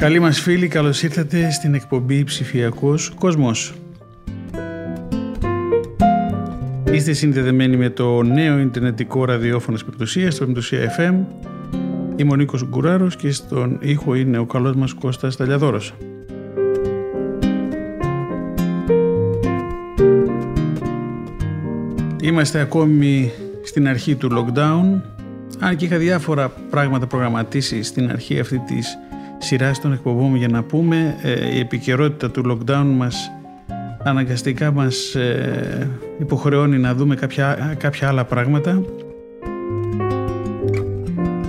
Καλή μας φίλοι, καλώς ήρθατε στην εκπομπή Ψηφιακός Κόσμος. Είστε συνδεδεμένοι με το νέο Ιντερνετικό ραδιόφωνο της Πεπτουσίας, το Πεπτουσία FM. Είμαι ο Νίκος Γκουράρος και στον ήχο είναι ο καλός μας Κώστας Ταλιαδόρος. Είμαστε ακόμη στην αρχή του lockdown, αν και είχα διάφορα πράγματα προγραμματίσει στην αρχή αυτή της σειράς των εκπομπών για να πούμε ε, η επικαιρότητα του lockdown μας αναγκαστικά μας ε, υποχρεώνει να δούμε κάποια, κάποια άλλα πράγματα.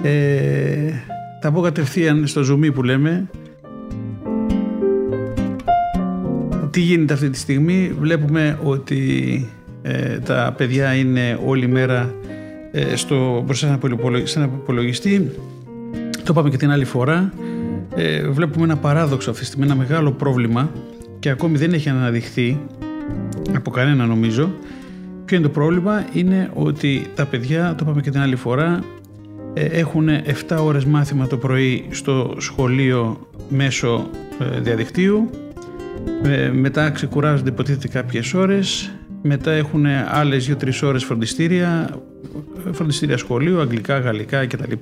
Ε, θα πω κατευθείαν στο zoom που λέμε. Τι γίνεται αυτή τη στιγμή; Βλέπουμε ότι ε, τα παιδιά είναι όλη μέρα ε, στο, μπροστά σε ένα υπολογιστή το είπαμε και την άλλη φορά ε, βλέπουμε ένα παράδοξο αυτή τη στιγμή, ένα μεγάλο πρόβλημα και ακόμη δεν έχει αναδειχθεί από κανένα νομίζω. Ποιο είναι το πρόβλημα, είναι ότι τα παιδιά, το είπαμε και την άλλη φορά, ε, έχουν 7 ώρες μάθημα το πρωί στο σχολείο μέσω ε, διαδικτύου, ε, μετά ξεκουράζονται υποτίθεται κάποιες ώρες, μετά έχουν άλλες 2-3 ώρες φροντιστήρια, φροντιστήρια σχολείου, αγγλικά, γαλλικά κτλ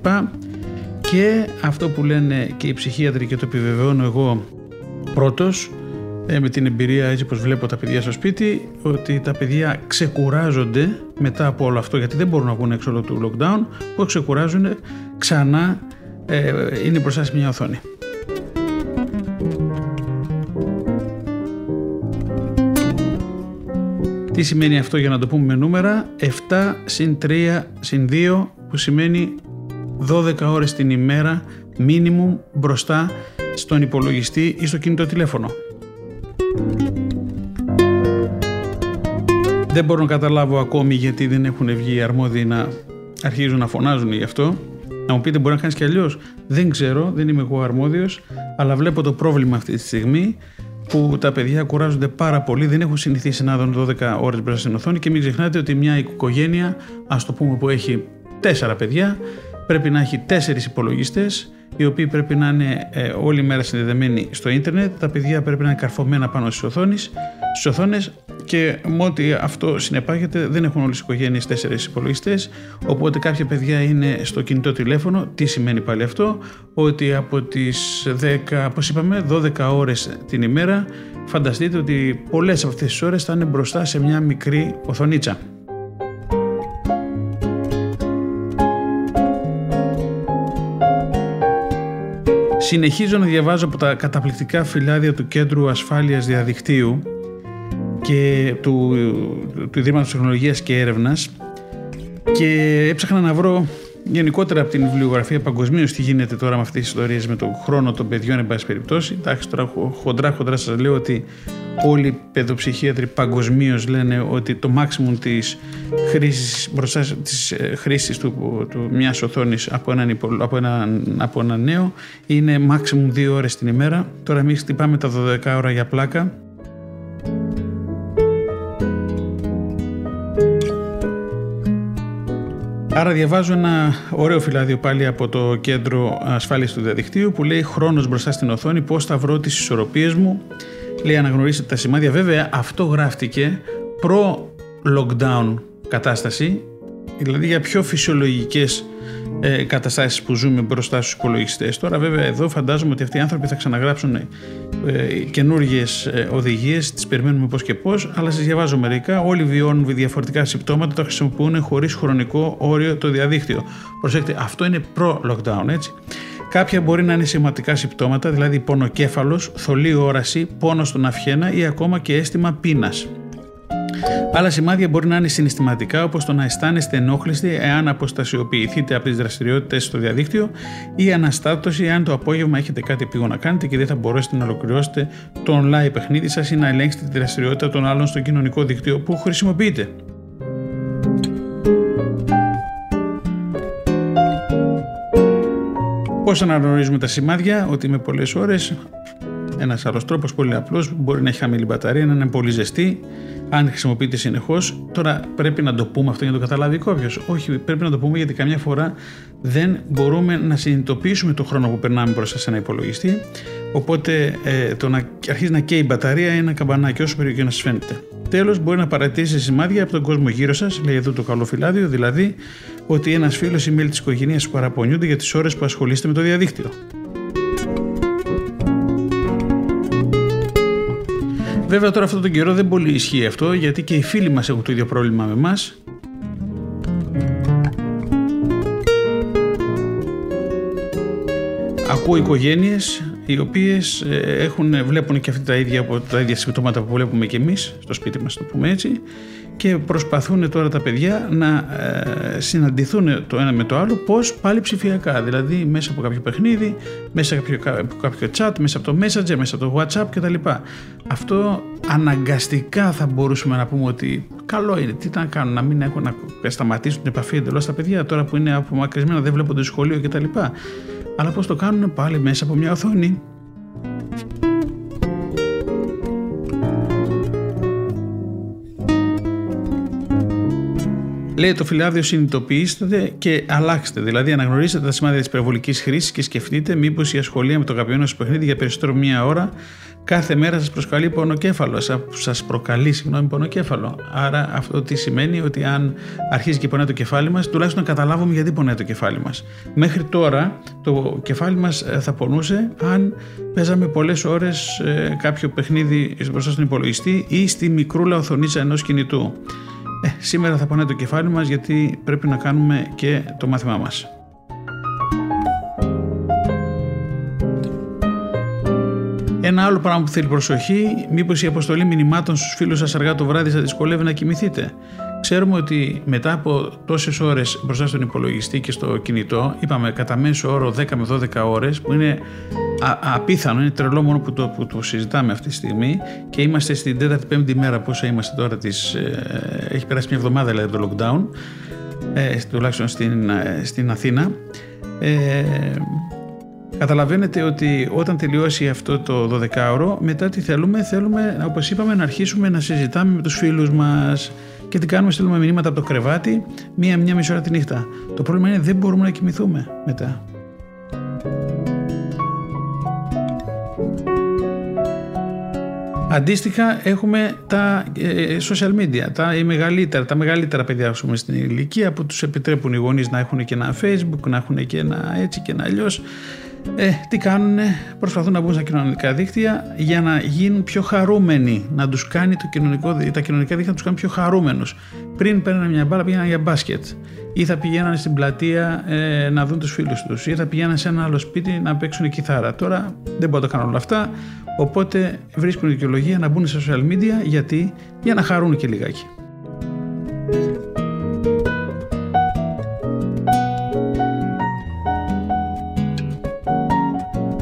και αυτό που λένε και οι ψυχίατροι και το επιβεβαιώνω εγώ πρώτος ε, με την εμπειρία έτσι πως βλέπω τα παιδιά στο σπίτι ότι τα παιδιά ξεκουράζονται μετά από όλο αυτό γιατί δεν μπορούν να βγουν έξω του lockdown που ξεκουράζουν ξανά ε, είναι μπροστά σε μια οθόνη. Τι σημαίνει αυτό για να το πούμε με νούμερα; 7 συν 3 συν 2 που σημαίνει 12 ώρες την ημέρα minimum μπροστά στον υπολογιστή ή στο κινητό τηλέφωνο. Δεν μπορώ να καταλάβω ακόμη γιατί δεν έχουν βγει οι αρμόδιοι να αρχίζουν να φωνάζουν γι' αυτό. Να μου πείτε μπορεί να κάνεις και αλλιώς. Δεν ξέρω, δεν είμαι εγώ αρμόδιος, αλλά βλέπω το πρόβλημα αυτή τη στιγμή που τα παιδιά κουράζονται πάρα πολύ, δεν έχουν συνηθίσει να δουν 12 ώρες μπροστά στην οθόνη και μην ξεχνάτε ότι μια οικογένεια, ας το πούμε που έχει τέσσερα παιδιά, πρέπει να έχει τέσσερις υπολογιστές οι οποίοι πρέπει να είναι ε, όλη μέρα συνδεδεμένοι στο ίντερνετ. Τα παιδιά πρέπει να είναι καρφωμένα πάνω στις οθόνες, στις οθόνες και με ό,τι αυτό συνεπάγεται δεν έχουν όλες οι οικογένειες τέσσερις υπολογιστές οπότε κάποια παιδιά είναι στο κινητό τηλέφωνο. Τι σημαίνει πάλι αυτό; Ότι από τις 10, πώς είπαμε, 12 ώρες την ημέρα φανταστείτε ότι πολλές από αυτές τις ώρες θα είναι μπροστά σε μια μικρή οθονίτσα. Συνεχίζω να διαβάζω από τα καταπληκτικά φυλάδια του Κέντρου Ασφάλειας Διαδικτύου και του, του Ιδρύματος Τεχνολογίας και Έρευνας και έψαχνα να βρω γενικότερα από την βιβλιογραφία παγκοσμίως τι γίνεται τώρα με αυτές τις ιστορίες με τον χρόνο των παιδιών εν πάση περιπτώσει. Εντάξει τώρα χοντρά χοντρά σας λέω ότι όλοι οι παιδοψυχίατροι παγκοσμίως λένε ότι το maximum της χρήσης, μπροστά της ε, χρήσης του, του μιας οθόνης από έναν, από, έναν, από ένα νέο είναι maximum δύο ώρες την ημέρα. Τώρα εμείς χτυπάμε τα 12 ώρα για πλάκα Άρα διαβάζω ένα ωραίο φυλάδιο πάλι από το Κέντρο Ασφάλειας του Διαδικτύου που λέει χρόνος μπροστά στην οθόνη, πώς θα βρω τις ισορροπίες μου. Λέει αναγνωρίστε τα σημάδια. Βέβαια αυτό γράφτηκε προ-lockdown κατάσταση, δηλαδή για πιο φυσιολογικές ε, καταστάσεις που ζούμε μπροστά στους υπολογιστές. Τώρα βέβαια εδώ φαντάζομαι ότι αυτοί οι άνθρωποι θα ξαναγράψουν ε, καινούργιες ε, οδηγίες, τις περιμένουμε πώς και πώς, αλλά σας διαβάζω μερικά, όλοι βιώνουν διαφορετικά συμπτώματα, το χρησιμοποιούν χωρίς χρονικό όριο το διαδίκτυο. Προσέξτε, αυτό είναι προ-lockdown, έτσι. Κάποια μπορεί να είναι σημαντικά συμπτώματα, δηλαδή πονοκέφαλος, θολή όραση, πόνο στον αυχένα ή ακόμα και αίσθημα πείνας. Άλλα σημάδια μπορεί να είναι συναισθηματικά, όπως το να αισθάνεστε ενόχληση εάν αποστασιοποιηθείτε από τις δραστηριότητες στο διαδίκτυο ή αναστάτωση εάν το απόγευμα έχετε κάτι πήγο να κάνετε και δεν θα μπορέσετε να ολοκληρώσετε το online παιχνίδι σας ή να ελέγξετε τη δραστηριότητα των άλλων στο κοινωνικό δίκτυο που χρησιμοποιείτε. Πώς αναγνωρίζουμε τα σημάδια ότι με πολλές ώρες ένας άλλος τρόπος πολύ απλός μπορεί να έχει χαμηλή μπαταρία, να είναι πολύ ζεστή, αν χρησιμοποιείται συνεχώς. Τώρα πρέπει να το πούμε αυτό για να το καταλάβει κάποιος. Όχι, πρέπει να το πούμε γιατί καμιά φορά δεν μπορούμε να συνειδητοποιήσουμε το χρόνο που περνάμε μπροστά σε ένα υπολογιστή. Οπότε ε, το να αρχίζει να καίει η μπαταρία είναι ένα καμπανάκι, όσο περίπου και να σας φαίνεται. Τέλος, μπορεί να παρατηρήσει σημάδια από τον κόσμο γύρω σας, λέει εδώ το καλό φυλάδιο, δηλαδή ότι ένας φίλος ή μέλη της οικογένειας σου παραπονιούνται για τις ώρες που ασχολείστε με το διαδίκτυο. Βέβαια τώρα αυτόν τον καιρό δεν πολύ ισχύει αυτό γιατί και οι φίλοι μας έχουν το ίδιο πρόβλημα με εμάς. Ακούω οικογένειες οι οποίες ε, έχουν, βλέπουν και αυτή τα ίδια, τα ίδια συμπτώματα που βλέπουμε και εμείς στο σπίτι μας το πούμε έτσι και προσπαθούν τώρα τα παιδιά να ε, συναντηθούν το ένα με το άλλο πώς πάλι ψηφιακά, δηλαδή μέσα από κάποιο παιχνίδι, μέσα από κάποιο, από κάποιο chat, μέσα από το messenger, μέσα από το whatsapp κτλ. Αυτό αναγκαστικά θα μπορούσαμε να πούμε ότι καλό είναι, τι να κάνουν, να μην έχουν να σταματήσουν την επαφή εντελώς τα παιδιά τώρα που είναι απομακρυσμένα, δεν βλέπουν το σχολείο κτλ. Αλλά πώς το κάνουν πάλι μέσα από μια οθόνη Λέει το φυλάδιο συνειδητοποιήστε και αλλάξτε. Δηλαδή, αναγνωρίστε τα σημάδια της υπερβολικής χρήσης και σκεφτείτε μήπως η ασχολία με το αγαπημένο σας παιχνίδι για περισσότερο μία ώρα κάθε μέρα σας προσκαλεί πονοκέφαλο. Σας προκαλεί, συγγνώμη, πονοκέφαλο. Άρα, αυτό τι σημαίνει ότι αν αρχίζει και πονάει το κεφάλι μας, τουλάχιστον να καταλάβουμε γιατί πονάει το κεφάλι μας. Μέχρι τώρα, το κεφάλι μας ε, θα πονούσε αν παίζαμε πολλές ώρες ε, κάποιο παιχνίδι μπροστά στον υπολογιστή ή στη μικρούλα οθονίτσα ενός κινητού. Ε, σήμερα θα πονάει το κεφάλι μας γιατί πρέπει να κάνουμε και το μάθημά μας. Ένα άλλο πράγμα που θέλει προσοχή, μήπως η αποστολή μηνυμάτων στους φίλους σας αργά το βράδυ θα δυσκολεύει να κοιμηθείτε; Ξέρουμε ότι μετά από τόσες ώρες μπροστά στον υπολογιστή και στο κινητό, είπαμε κατά μέσο όρο 10 με 12 ώρες, που είναι απίθανο, είναι τρελό μόνο που το, που το συζητάμε αυτή τη στιγμή και είμαστε στην 4η-5η μέρα πόσο είμαστε τώρα, της, ε, έχει περάσει μια εβδομάδα δηλαδή το lockdown, ε, τουλάχιστον στην, ε, στην Αθήνα. Ε, Καταλαβαίνετε ότι όταν τελειώσει αυτό το 12ωρο, μετά τι θέλουμε, θέλουμε όπως είπαμε να αρχίσουμε να συζητάμε με τους φίλους μας και τι κάνουμε, στέλνουμε μηνύματα από το κρεβάτι μία-μία μισή ώρα τη νύχτα. Το πρόβλημα είναι δεν μπορούμε να κοιμηθούμε μετά. Αντίστοιχα έχουμε τα ε, social media, τα μεγαλύτερα, τα μεγαλύτερα παιδιά πούμε, στην ηλικία που τους επιτρέπουν οι γονείς να έχουν και ένα facebook, να έχουν και ένα έτσι και ένα αλλιώς. Ε, τι κάνουν, προσπαθούν να μπουν στα κοινωνικά δίκτυα για να γίνουν πιο χαρούμενοι, να τους κάνει το κοινωνικό, τα κοινωνικά δίκτυα να τους κάνουν πιο χαρούμενους. Πριν παίρνανε μια μπάλα πήγαιναν για μπάσκετ ή θα πηγαίνανε στην πλατεία ε, να δουν τους φίλους τους ή θα πηγαίνανε σε ένα άλλο σπίτι να παίξουν κιθάρα. Τώρα δεν μπορώ να το κάνω όλα αυτά, οπότε βρίσκουν δικαιολογία να μπουν στα social media γιατί για να χαρούν και λιγάκι.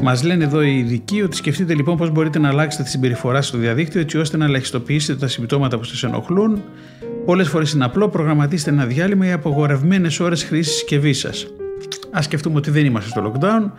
Μας λένε εδώ οι ειδικοί ότι σκεφτείτε λοιπόν πώς μπορείτε να αλλάξετε τη συμπεριφορά στο διαδίκτυο έτσι ώστε να ελαχιστοποιήσετε τα συμπτώματα που σας ενοχλούν. Πολλές φορές είναι απλό, προγραμματίστε ένα διάλειμμα ή απογορευμένες ώρες χρήσης συσκευής σας. Α σκεφτούμε ότι δεν είμαστε στο lockdown,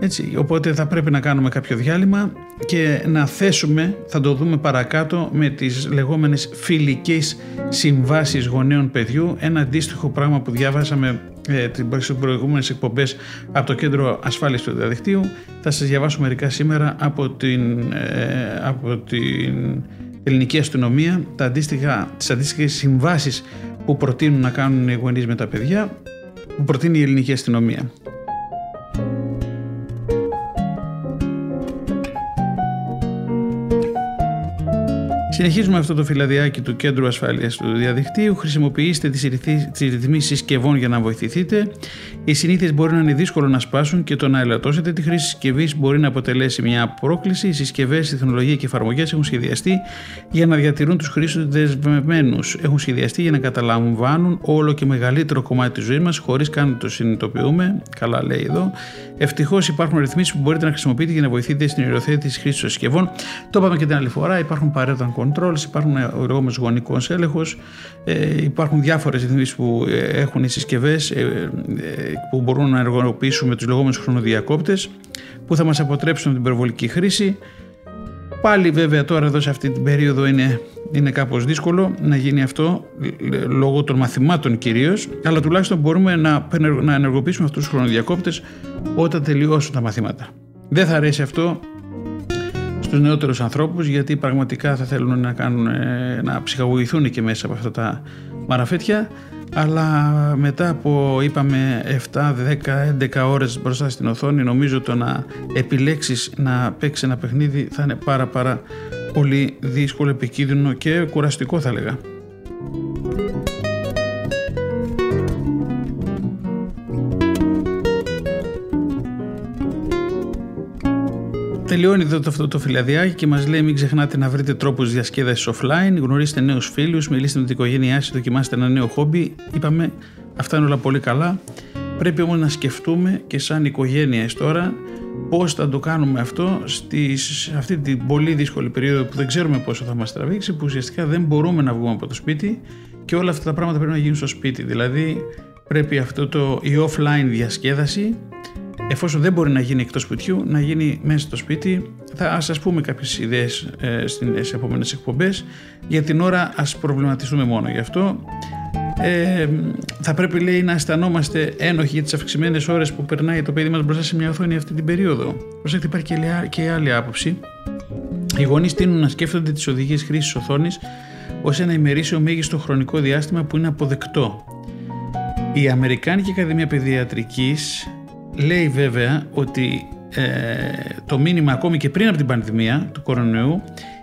έτσι, οπότε θα πρέπει να κάνουμε κάποιο διάλειμμα και να θέσουμε, θα το δούμε παρακάτω, με τις λεγόμενες φιλικές συμβάσεις γονέων παιδιού, ένα αντίστοιχο πράγμα που διάβασαμε ε, τις προηγούμενες εκπομπές από το Κέντρο Ασφάλειας του Διαδικτύου. Θα σας διαβάσω μερικά σήμερα από την, ε, από την ελληνική αστυνομία τα αντίστοιχα, τις αντίστοιχες συμβάσεις που προτείνουν να κάνουν οι γονείς με τα παιδιά που προτείνει η ελληνική αστυνομία. Συνεχίζουμε αυτό το φυλαδιάκι του Κέντρου Ασφάλειας του Διαδικτύου. Χρησιμοποιήστε τις ρυθμίσεις συσκευών για να βοηθηθείτε. Οι συνήθειες μπορεί να είναι δύσκολο να σπάσουν και το να ελαττώσετε τη χρήση συσκευής μπορεί να αποτελέσει μια πρόκληση. Οι συσκευές, η τεχνολογία και οι εφαρμογές έχουν σχεδιαστεί για να διατηρούν τους χρήστε δεσμευμένου. Έχουν σχεδιαστεί για να καταλαμβάνουν όλο και μεγαλύτερο κομμάτι της ζωής μας χωρίς καν να το συνειδητοποιούμε. Καλά λέει εδώ. Ευτυχώς υπάρχουν ρυθμίσεις που μπορείτε να χρησιμοποιείτε για να βοηθείτε στην υιοθέτηση χρήσης των συσκευών. Το είπαμε και την άλλη φορά. Υπάρχουν parental controls, υπάρχουν ο λεγόμενο γονικό έλεγχος, ε, υπάρχουν διάφορες ρυθμίσεις που ε, έχουν οι συσκευές ε, ε, που μπορούν να ενεργοποιήσουν με τους λεγόμενους χρονοδιακόπτες που θα μας αποτρέψουν την υπερβολική χρήση. Πάλι βέβαια τώρα εδώ σε αυτή την περίοδο είναι, είναι κάπως δύσκολο να γίνει αυτό λόγω των μαθημάτων κυρίως αλλά τουλάχιστον μπορούμε να, να ενεργοποιήσουμε αυτούς τους χρονοδιακόπτες όταν τελειώσουν τα μαθήματα. Δεν θα αρέσει αυτό στους νεότερους ανθρώπους γιατί πραγματικά θα θέλουν να, κάνουν, ε, να ψυχαγωγηθούν και μέσα από αυτά τα μαραφέτια αλλά μετά από είπαμε 7, 10, 11 ώρες μπροστά στην οθόνη νομίζω το να επιλέξεις να παίξεις ένα παιχνίδι θα είναι πάρα πάρα πολύ δύσκολο, επικίνδυνο και κουραστικό θα λέγα. Τελειώνει εδώ αυτό το φυλαδιάκι και μας λέει: Μην ξεχνάτε να βρείτε τρόπους διασκέδασης offline, γνωρίστε νέους φίλους, μιλήστε με την οικογένειά σας, δοκιμάστε ένα νέο χόμπι. Είπαμε, αυτά είναι όλα πολύ καλά. Πρέπει όμως να σκεφτούμε και σαν οικογένεια τώρα πώς θα το κάνουμε αυτό σε αυτή την πολύ δύσκολη περίοδο που δεν ξέρουμε πόσο θα μας τραβήξει, που ουσιαστικά δεν μπορούμε να βγούμε από το σπίτι και όλα αυτά τα πράγματα πρέπει να γίνουν στο σπίτι. Δηλαδή, πρέπει αυτό το, η offline διασκέδαση εφόσον δεν μπορεί να γίνει εκτός σπιτιού, να γίνει μέσα στο σπίτι. Θα σας πούμε κάποιες ιδέες ε, στις επόμενες εκπομπές. Για την ώρα ας προβληματιστούμε μόνο γι' αυτό. Ε, θα πρέπει λέει να αισθανόμαστε ένοχοι για τις αυξημένες ώρες που περνάει το παιδί μας μπροστά σε μια οθόνη αυτή την περίοδο. Προσέξτε υπάρχει και άλλη άποψη. Οι γονείς τείνουν να σκέφτονται τις οδηγίες χρήσης οθόνης ως ένα ημερήσιο μέγιστο χρονικό διάστημα που είναι αποδεκτό. Η Αμερικάνικη Ακαδημία Παιδιατρικής Λέει βέβαια ότι ε, το μήνυμα ακόμη και πριν από την πανδημία του κορονοϊού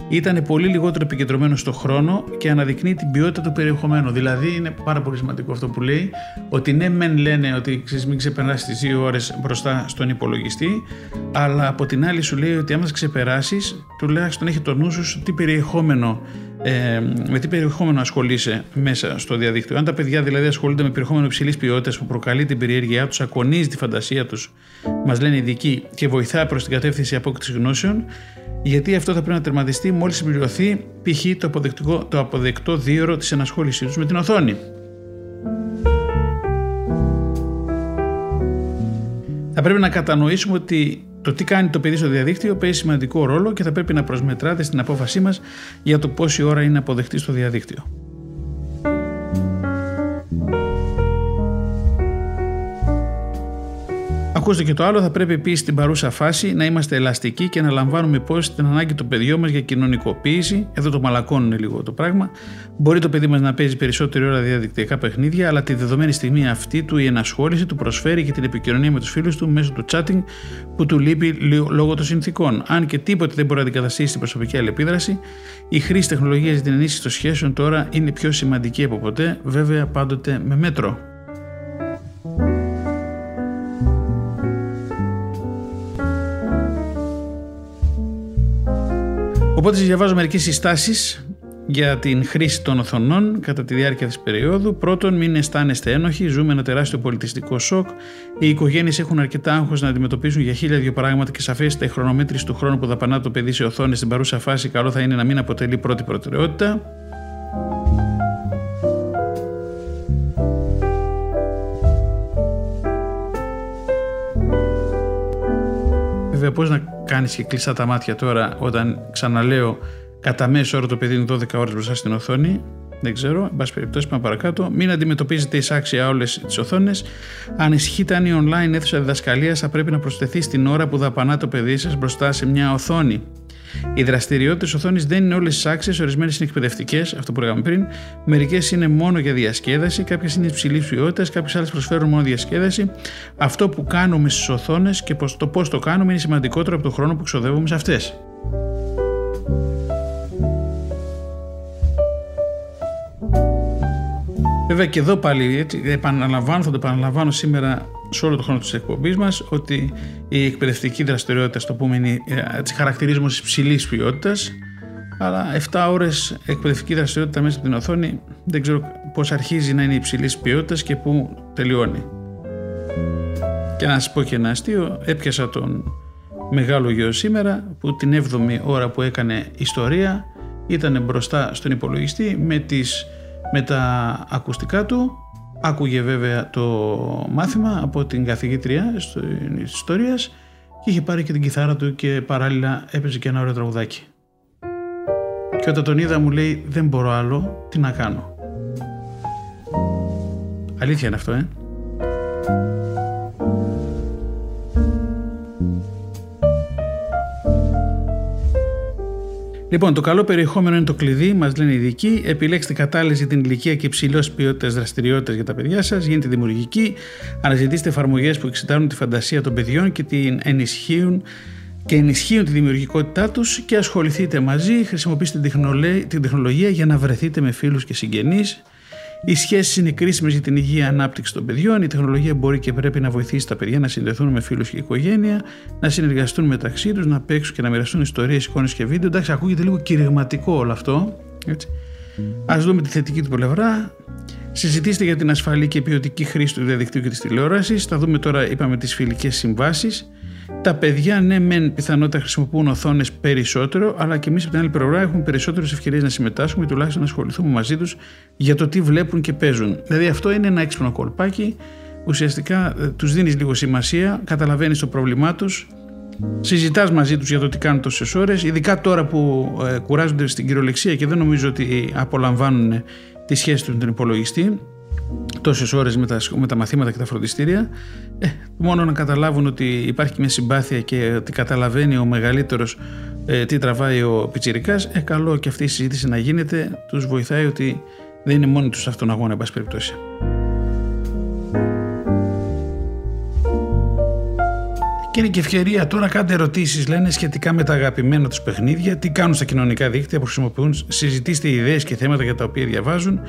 ήταν πολύ λιγότερο επικεντρωμένο στο χρόνο και αναδεικνύει την ποιότητα του περιεχομένου. Δηλαδή είναι πάρα πολύ σημαντικό αυτό που λέει ότι ναι μεν λένε ότι ξέρεις, μην ξεπεράσεις τις δύο ώρες μπροστά στον υπολογιστή αλλά από την άλλη σου λέει ότι άμα ξεπεράσεις τουλάχιστον έχει το νου σου τι περιεχόμενο ε, με τι περιεχόμενο ασχολείσαι μέσα στο διαδίκτυο; Αν τα παιδιά δηλαδή ασχολούνται με περιεχόμενο υψηλής ποιότητας που προκαλεί την περιέργειά τους, ακονίζει τη φαντασία τους, μας λένε ειδικοί, και βοηθά προς την κατεύθυνση απόκτησης γνώσεων, γιατί αυτό θα πρέπει να τερματιστεί μόλις συμπληρωθεί π.χ. το, το αποδεκτό δίωρο της ενασχόλησής τους με την οθόνη. Θα πρέπει να κατανοήσουμε ότι το τι κάνει το παιδί στο διαδίκτυο παίζει σημαντικό ρόλο και θα πρέπει να προσμετράτε στην απόφασή μας για το πόση ώρα είναι αποδεκτή στο διαδίκτυο. Ακούστε και το άλλο, θα πρέπει επίσης στην παρούσα φάση να είμαστε ελαστικοί και να λαμβάνουμε υπόψη την ανάγκη των παιδιών μας για κοινωνικοποίηση. Εδώ το μαλακώνουν λίγο το πράγμα. Μπορεί το παιδί μας να παίζει περισσότερη ώρα διαδικτυακά παιχνίδια, αλλά τη δεδομένη στιγμή αυτή του η ενασχόληση του προσφέρει και την επικοινωνία με τους φίλους του μέσω του chatting που του λείπει λόγω των συνθήκων. Αν και τίποτε δεν μπορεί να αντικαταστήσει την προσωπική αλληλεπίδραση, η χρήση τεχνολογίας για την ενίσχυση των σχέσεων τώρα είναι πιο σημαντική από ποτέ, βέβαια πάντοτε με μέτρο. Οπότε σας διαβάζω μερικές συστάσεις για την χρήση των οθονών κατά τη διάρκεια της περίοδου. Πρώτον, μην αισθάνεστε ένοχοι, ζούμε ένα τεράστιο πολιτιστικό σοκ. Οι οικογένειες έχουν αρκετά άγχος να αντιμετωπίσουν για χίλια δύο πράγματα και σαφέστατα η χρονομέτρηση του χρόνου που δαπανά το παιδί σε οθόνη στην παρούσα φάση καλό θα είναι να μην αποτελεί πρώτη προτεραιότητα. Βέβαια, πώς να κάνεις και κλειστά τα μάτια τώρα όταν ξαναλέω κατά μέσο όρο το παιδί είναι 12 ώρες μπροστά στην οθόνη. Δεν ξέρω, εν πάση περιπτώσει πάμε παρακάτω. Μην αντιμετωπίζετε εισάξια όλες τις οθόνες. Ανησυχείτε αν η online αίθουσα διδασκαλίας θα πρέπει να προσθεθεί στην ώρα που δαπανά το παιδί σας μπροστά σε μια οθόνη. Οι δραστηριότητες οθόνης δεν είναι όλες άξιες, ορισμένες είναι εκπαιδευτικές, αυτό που λέγαμε πριν. Μερικές είναι μόνο για διασκέδαση, κάποιες είναι υψηλής ποιότητας, κάποιες άλλες προσφέρουν μόνο διασκέδαση. Αυτό που κάνουμε στις οθόνες και το πώς το κάνουμε είναι σημαντικότερο από το χρόνο που ξοδεύουμε σε αυτές. Βέβαια και εδώ πάλι έτσι, επαναλαμβάνω, θα το επαναλαμβάνω σήμερα σε όλο το χρόνο της εκπομπής μας ότι η εκπαιδευτική δραστηριότητα στο πούμε είναι, ε, έτσι, χαρακτηρίζουμε ως υψηλής ποιότητας αλλά 7 ώρες εκπαιδευτική δραστηριότητα μέσα από την οθόνη δεν ξέρω πώς αρχίζει να είναι υψηλής ποιότητας και πού τελειώνει. Και να σας πω και ένα αστείο, έπιασα τον μεγάλο γιο σήμερα που την 7η ώρα που έκανε ιστορία ήταν μπροστά στον υπολογιστή με, τις, με τα ακουστικά του άκουγε βέβαια το μάθημα από την καθηγήτρια της ιστορίας και είχε πάρει και την κιθάρα του και παράλληλα έπαιζε και ένα ωραίο τραγουδάκι. Και όταν τον είδα μου λέει δεν μπορώ άλλο, τι να κάνω. Αλήθεια είναι αυτό, ε. Λοιπόν, το καλό περιεχόμενο είναι το κλειδί, μας λένε οι ειδικοί. Επιλέξτε κατάλληλε για την ηλικία και υψηλός ποιότητας δραστηριότητε για τα παιδιά σας. Γίνετε δημιουργικοί. Αναζητήστε εφαρμογές που εξετάρουν τη φαντασία των παιδιών και την ενισχύουν και ενισχύουν τη δημιουργικότητά τους και ασχοληθείτε μαζί, χρησιμοποιήστε την τεχνολογία για να βρεθείτε με φίλους και συγγενείς. Οι σχέσεις είναι κρίσιμες για την υγεία ανάπτυξη των παιδιών. Η τεχνολογία μπορεί και πρέπει να βοηθήσει τα παιδιά να συνδεθούν με φίλους και οικογένεια, να συνεργαστούν μεταξύ τους, να παίξουν και να μοιραστούν ιστορίες, εικόνες και βίντεο. Εντάξει, ακούγεται λίγο κηρυγματικό όλο αυτό. Α δούμε τη θετική του πλευρά. Συζητήστε για την ασφαλή και ποιοτική χρήση του διαδικτύου και της τηλεόρασης. Θα δούμε τώρα, είπαμε, τις φιλικές συμβάσεις. Τα παιδιά, ναι, μεν πιθανότητα χρησιμοποιούν οθόνες περισσότερο, αλλά και εμείς από την άλλη πλευρά έχουμε περισσότερες ευκαιρίες να συμμετάσχουμε ή τουλάχιστον να ασχοληθούμε μαζί τους για το τι βλέπουν και παίζουν. Δηλαδή, αυτό είναι ένα έξυπνο κολπάκι. Ουσιαστικά ε, τους δίνεις λίγο σημασία, καταλαβαίνεις το πρόβλημά τους, συζητάς μαζί τους για το τι κάνουν τόσες ώρες, ειδικά τώρα που ε, κουράζονται στην κυριολεξία και δεν νομίζω ότι απολαμβάνουν τη σχέση τους με τον υπολογιστή τόσες ώρες με τα, με τα μαθήματα και τα φροντιστήρια ε, μόνο να καταλάβουν ότι υπάρχει μια συμπάθεια και ότι καταλαβαίνει ο μεγαλύτερος ε, τι τραβάει ο πιτσιρικάς ε, καλό και αυτή η συζήτηση να γίνεται τους βοηθάει ότι δεν είναι μόνοι τους αυτόν αγώνα εν πάση περιπτώσει. Και είναι και ευκαιρία τώρα κάντε ερωτήσεις, λένε σχετικά με τα αγαπημένα τους παιχνίδια, τι κάνουν στα κοινωνικά δίκτυα που χρησιμοποιούν, συζητήστε ιδέες και θέματα για τα οποία διαβάζουν.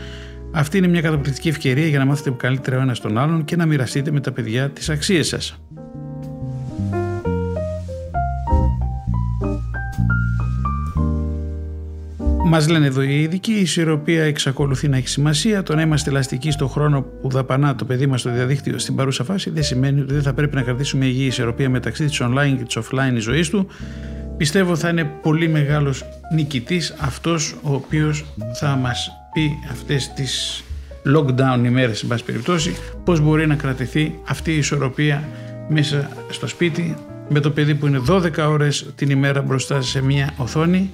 Αυτή είναι μια καταπληκτική ευκαιρία για να μάθετε καλύτερα ο ένας τον άλλον και να μοιραστείτε με τα παιδιά τις αξίες σας. Μας λένε εδώ οι ειδικοί, η ισορροπία εξακολουθεί να έχει σημασία. Το να είμαστε ελαστικοί στον χρόνο που δαπανά το παιδί μας στο διαδίκτυο στην παρούσα φάση δεν σημαίνει ότι δεν θα πρέπει να κρατήσουμε υγιή ισορροπία μεταξύ της online και της offline ζωής του. Πιστεύω θα είναι πολύ μεγάλος νικητής αυτός ο οποίος θα μας πει αυτές τις lockdown ημέρες σε πάση περιπτώσει πώς μπορεί να κρατηθεί αυτή η ισορροπία μέσα στο σπίτι με το παιδί που είναι 12 ώρες την ημέρα μπροστά σε μια οθόνη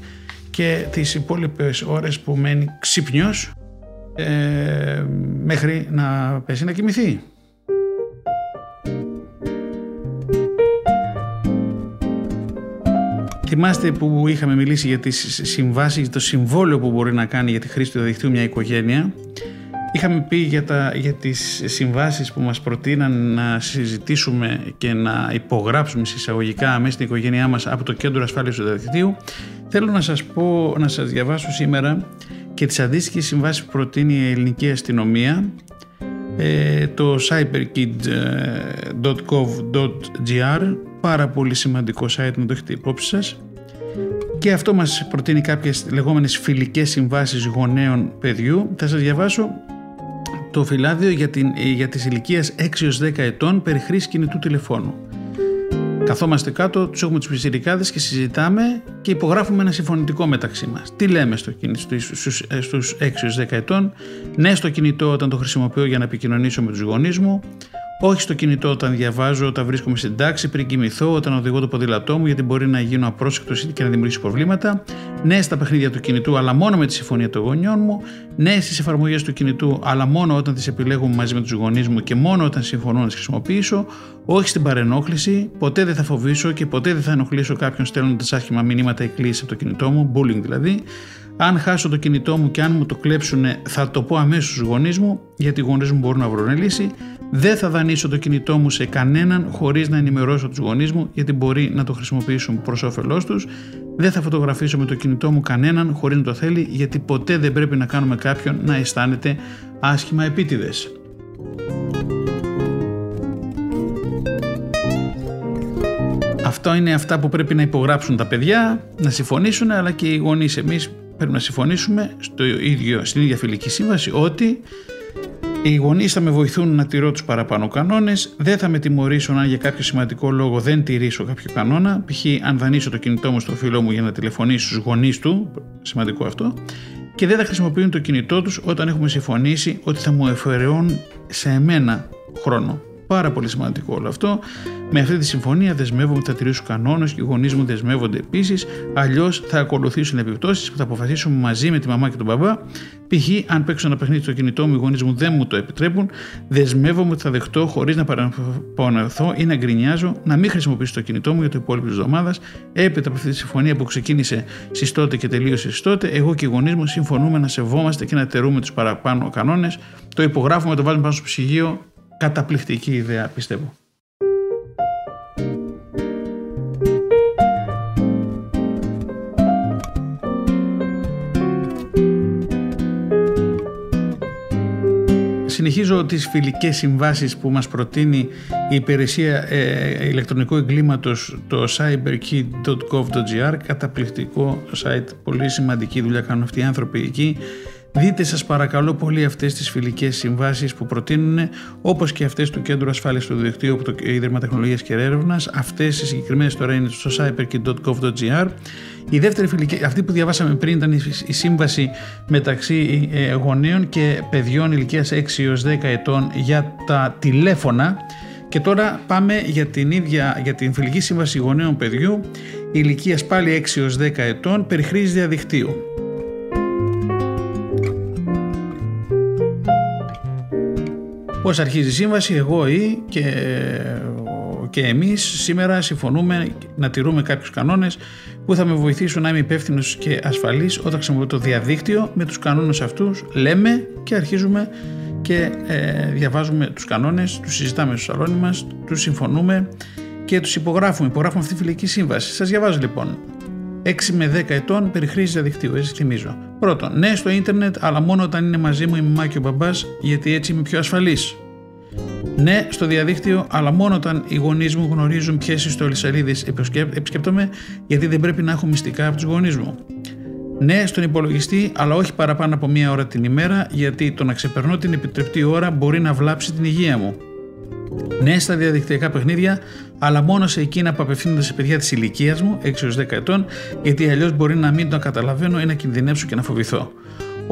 και τις υπόλοιπες ώρες που μένει ξύπνιος ε, μέχρι να πέσει να κοιμηθεί. Θυμάστε που είχαμε μιλήσει για τις συμβάσεις, το συμβόλαιο που μπορεί να κάνει για τη χρήση του διαδικτύου μια οικογένεια. Είχαμε πει για, τα, για τις συμβάσεις που μας προτείναν να συζητήσουμε και να υπογράψουμε συσσαγωγικά μέσα στην οικογένειά μας από το Κέντρο Ασφάλειας του Διαδικτύου. Θέλω να σας πω, να σας διαβάσω σήμερα και τις αντίστοιχες συμβάσεις που προτείνει η ελληνική αστυνομία ε, το cyberkid.gov.gr πάρα πολύ σημαντικό site να το έχετε υπόψη σας. Και αυτό μας προτείνει κάποιες λεγόμενες φιλικές συμβάσεις γονέων παιδιού. Θα σας διαβάσω το φυλάδιο για, την, για τις ηλικίες 6 10 ετών περί χρήσης κινητού τηλεφώνου. Καθόμαστε κάτω, τους έχουμε τους πιτσιρικάδε και συζητάμε και υπογράφουμε ένα συμφωνητικό μεταξύ μας. Τι λέμε στο, στους 6-10 ετών, ναι στο κινητό όταν το χρησιμοποιώ για να επικοινωνήσω με τους γονείς μου, όχι στο κινητό όταν διαβάζω, όταν βρίσκομαι στην τάξη, πριν κοιμηθώ, όταν οδηγώ το ποδήλατό μου, γιατί μπορεί να γίνω απρόσεκτος και να δημιουργήσει προβλήματα. Ναι, στα παιχνίδια του κινητού, αλλά μόνο με τη συμφωνία των γονιών μου. Ναι, στις εφαρμογές του κινητού, αλλά μόνο όταν τις επιλέγουμε μαζί με τους γονείς μου και μόνο όταν συμφωνώ να τις χρησιμοποιήσω. Όχι στην παρενόχληση, ποτέ δεν θα φοβήσω και ποτέ δεν θα ενοχλήσω κάποιον στέλνοντας άσχημα μηνύματα ή κλήσει από το κινητό μου, bullying δηλαδή. Αν χάσω το κινητό μου και αν μου το κλέψουν, θα το πω αμέσως στους γονείς μου, γιατί οι γονείς μου μπορούν να βρουν λύση. Δεν θα δανείσω το κινητό μου σε κανέναν χωρίς να ενημερώσω τους γονείς μου γιατί μπορεί να το χρησιμοποιήσουν προς όφελός τους. Δεν θα φωτογραφίσω με το κινητό μου κανέναν χωρίς να το θέλει γιατί ποτέ δεν πρέπει να κάνουμε κάποιον να αισθάνεται άσχημα επίτηδες. Αυτό είναι αυτά που πρέπει να υπογράψουν τα παιδιά, να συμφωνήσουν, αλλά και οι γονείς εμείς πρέπει να συμφωνήσουμε στο ίδιο, στην ίδια φιλική σύμβαση ότι οι γονείς θα με βοηθούν να τηρώ τους παραπάνω κανόνες, δεν θα με τιμωρήσουν αν για κάποιο σημαντικό λόγο δεν τηρήσω κάποιο κανόνα, π.χ. αν δανείσω το κινητό μου στο φίλο μου για να τηλεφωνήσει στους γονείς του, σημαντικό αυτό, και δεν θα χρησιμοποιούν το κινητό τους όταν έχουμε συμφωνήσει ότι θα μου εφαιρεώνουν σε εμένα χρόνο. Πάρα πολύ σημαντικό όλο αυτό. Με αυτή τη συμφωνία δεσμεύομαι ότι θα τηρήσω κανόνες και οι γονείς μου δεσμεύονται επίσης. Αλλιώς θα ακολουθήσουν επιπτώσεις που θα αποφασίσουμε μαζί με τη μαμά και τον μπαμπά. Π.χ. αν παίξω ένα παιχνίδι στο κινητό μου, οι γονείς μου δεν μου το επιτρέπουν. Δεσμεύομαι ότι θα δεχτώ χωρίς να παραπονεθώ ή να γκρινιάζω να μην χρησιμοποιήσω το κινητό μου για το υπόλοιπο της εβδομάδας. Έπειτα από αυτή τη συμφωνία που ξεκίνησε στις τότε και τελείωσε στις τότε, εγώ και οι γονείς μου συμφωνούμε να σεβόμαστε και να τερούμε τους παραπάνω κανόνες. Το υπογράφουμε, το βάζουμε πάνω στο ψυγείο καταπληκτική ιδέα πιστεύω. Συνεχίζω τις φιλικές συμβάσεις που μας προτείνει η υπηρεσία ε, ηλεκτρονικού εγκλήματος το cyberkey.gov.gr καταπληκτικό site, πολύ σημαντική δουλειά κάνουν αυτοί οι άνθρωποι εκεί Δείτε σας παρακαλώ πολύ αυτές τις φιλικές συμβάσεις που προτείνουν όπως και αυτές του Κέντρου Ασφάλειας του Δικτύου από το Ίδρυμα Τεχνολογίας και Έρευνας. Αυτές οι συγκεκριμένες τώρα είναι στο cyberkit.gov.gr. Η δεύτερη φιλική, αυτή που διαβάσαμε πριν ήταν η σύμβαση μεταξύ ε, γονέων και παιδιών ηλικίας 6 έως 10 ετών για τα τηλέφωνα και τώρα πάμε για την ίδια, για την φιλική σύμβαση γονέων παιδιού ηλικίας πάλι 6 έως 10 ετών περί χρήσης διαδικτύου. Πώς αρχίζει η σύμβαση, εγώ ή και, και εμείς σήμερα συμφωνούμε να τηρούμε κάποιους κανόνες που θα με βοηθήσουν να είμαι υπεύθυνος και ασφαλής όταν χρησιμοποιώ το διαδίκτυο με τους κανόνες αυτούς λέμε και αρχίζουμε και ε, διαβάζουμε τους κανόνες, τους συζητάμε στο σαλόνι μας, τους συμφωνούμε και τους υπογράφουμε, υπογράφουμε αυτή τη φιλική σύμβαση. Σας διαβάζω λοιπόν. 6 με 10 ετών περί χρήσης διαδικτύου, έτσι θυμίζω. Πρώτον, ναι στο ίντερνετ, αλλά μόνο όταν είναι μαζί μου η μαμά και ο μπαμπάς, γιατί έτσι είμαι πιο ασφαλής. Ναι στο διαδίκτυο, αλλά μόνο όταν οι γονείς μου γνωρίζουν ποιες ιστοσελίδε επισκέπτομαι, γιατί δεν πρέπει να έχω μυστικά από τους γονείς μου. Ναι στον υπολογιστή, αλλά όχι παραπάνω από μία ώρα την ημέρα, γιατί το να ξεπερνώ την επιτρεπτή ώρα μπορεί να βλάψει την υγεία μου. Ναι στα διαδικτυακά παιχνίδια, αλλά μόνο σε εκείνα που απευθύνονται σε παιδιά της ηλικίας μου, 6 10 ετών, γιατί αλλιώς μπορεί να μην το καταλαβαίνω ή να κινδυνεύσω και να φοβηθώ.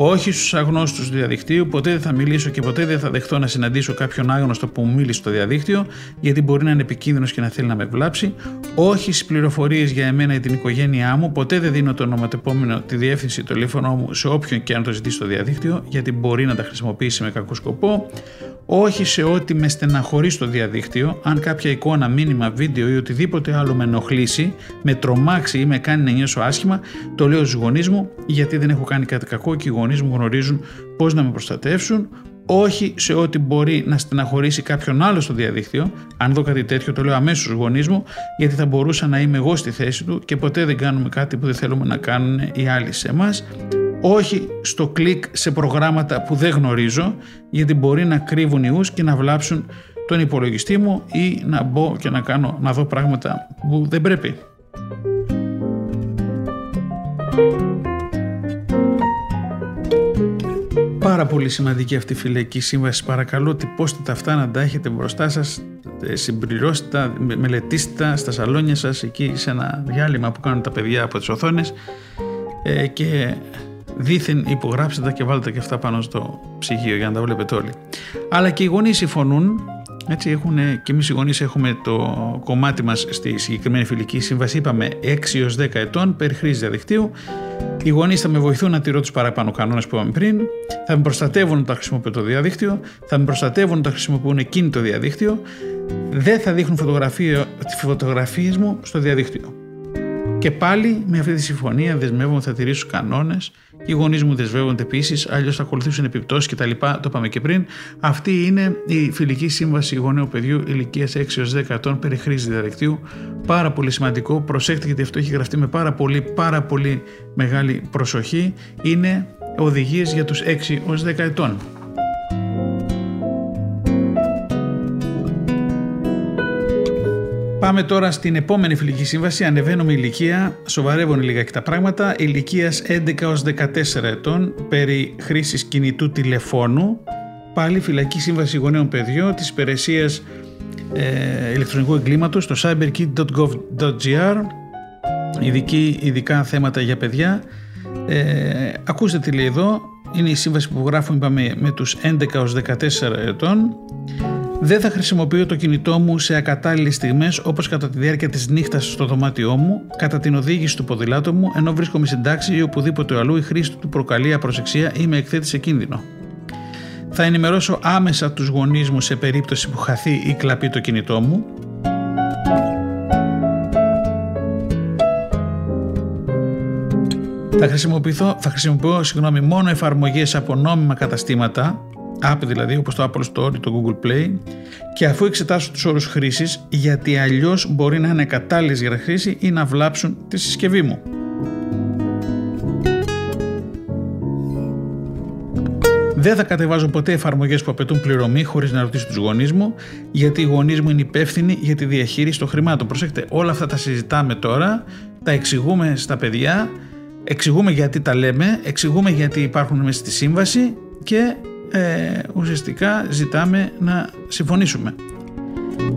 Όχι στους αγνώστους του διαδικτύου, ποτέ δεν θα μιλήσω και ποτέ δεν θα δεχτώ να συναντήσω κάποιον άγνωστο που μου μίλησε στο διαδίκτυο, γιατί μπορεί να είναι επικίνδυνος και να θέλει να με βλάψει. Όχι στις πληροφορίες για εμένα ή την οικογένειά μου, ποτέ δεν δίνω το ονοματεπόμενο, τη διεύθυνση, το τηλέφωνο μου σε όποιον και αν το ζητήσει στο διαδίκτυο, γιατί μπορεί να τα χρησιμοποιήσει με κακό σκοπό όχι σε ό,τι με στεναχωρεί στο διαδίκτυο, αν κάποια εικόνα, μήνυμα, βίντεο ή οτιδήποτε άλλο με ενοχλήσει, με τρομάξει ή με κάνει να νιώσω άσχημα, το λέω στους γονείς μου γιατί δεν έχω κάνει κάτι κακό και οι γονείς μου γνωρίζουν πώς να με προστατεύσουν, όχι σε ό,τι μπορεί να στεναχωρήσει κάποιον άλλο στο διαδίκτυο. Αν δω κάτι τέτοιο, το λέω αμέσως στους γονείς μου, γιατί θα μπορούσα να είμαι εγώ στη θέση του και ποτέ δεν κάνουμε κάτι που δεν θέλουμε να κάνουν οι άλλοι σε εμάς όχι στο κλικ σε προγράμματα που δεν γνωρίζω γιατί μπορεί να κρύβουν ιούς και να βλάψουν τον υπολογιστή μου ή να μπω και να κάνω να δω πράγματα που δεν πρέπει. Πάρα πολύ σημαντική αυτή η φιλική σύμβαση. Παρακαλώ τυπώστε τα αυτά να τα έχετε μπροστά σας, ε, συμπληρώστε τα, μελετήστε τα στα σαλόνια σας εκεί σε ένα διάλειμμα που κάνουν τα παιδιά από τις οθόνες ε, και δήθεν υπογράψτε τα και βάλτε και αυτά πάνω στο ψυγείο για να τα βλέπετε όλοι. Αλλά και οι γονείς συμφωνούν, έτσι έχουν, και εμείς οι γονείς έχουμε το κομμάτι μας στη συγκεκριμένη φιλική σύμβαση, είπαμε 6 έως 10 ετών περί χρήση διαδικτύου. Οι γονείς θα με βοηθούν να τηρώ τους παραπάνω κανόνες που είπαμε πριν, θα με προστατεύουν όταν χρησιμοποιώ το διαδίκτυο, θα με προστατεύουν όταν χρησιμοποιούν εκείνη το διαδίκτυο, δεν θα δείχνουν φωτογραφίες μου στο διαδίκτυο. Και πάλι με αυτή τη συμφωνία δεσμεύομαι ότι θα τηρήσω κανόνες. Οι γονείς μου δεσμεύονται επίσης, αλλιώς θα ακολουθήσουν επιπτώσεις κτλ. Το είπαμε και πριν. Αυτή είναι η φιλική σύμβαση γονέου παιδιού ηλικίας 6 έως 10 ετών περί χρήσης διαδικτύου. Πάρα πολύ σημαντικό. Προσέξτε γιατί αυτό έχει γραφτεί με πάρα πολύ, πάρα πολύ μεγάλη προσοχή. Είναι οδηγίες για τους 6 έως 10 ετών. Πάμε τώρα στην επόμενη φιλική σύμβαση. Ανεβαίνουμε ηλικία, σοβαρεύουν λιγάκι τα πράγματα. Ηλικίας 11 έως 14 ετών περί χρήσης κινητού τηλεφώνου. Πάλι φυλακή σύμβαση γονέων παιδιών της υπηρεσίας ε, ηλεκτρονικού εγκλήματος στο cyberkid.gov.gr ειδική, ειδικά θέματα για παιδιά. Ε, ακούστε τι λέει εδώ. Είναι η σύμβαση που γράφουμε είπαμε, με τους 11 έως 14 ετών δεν θα χρησιμοποιώ το κινητό μου σε ακατάλληλες στιγμές όπως κατά τη διάρκεια της νύχτας στο δωμάτιό μου, κατά την οδήγηση του ποδηλάτου μου, ενώ βρίσκομαι στην τάξη ή οπουδήποτε αλλού η χρήση του προκαλεί απροσεξία ή με εκθέτει σε κίνδυνο. Θα ενημερώσω άμεσα τους γονείς μου σε περίπτωση που χαθεί ή κλαπεί το κινητό μου. Θα, χρησιμοποιήσω, θα χρησιμοποιώ συγγνώμη, μόνο εφαρμογές από νόμιμα καταστήματα app δηλαδή όπως το Apple Store ή το Google Play και αφού εξετάσω τους όρους χρήσης γιατί αλλιώς μπορεί να είναι κατάλληλες για χρήση ή να βλάψουν τη συσκευή μου. Δεν θα κατεβάζω ποτέ εφαρμογές που απαιτούν πληρωμή χωρίς να ρωτήσω τους γονείς μου, γιατί οι γονείς μου είναι υπεύθυνοι για τη διαχείριση των χρημάτων. Προσέξτε, όλα αυτά τα συζητάμε τώρα, τα εξηγούμε στα παιδιά, εξηγούμε γιατί τα λέμε, εξηγούμε γιατί υπάρχουν μέσα στη σύμβαση και ε, ουσιαστικά ζητάμε να συμφωνήσουμε.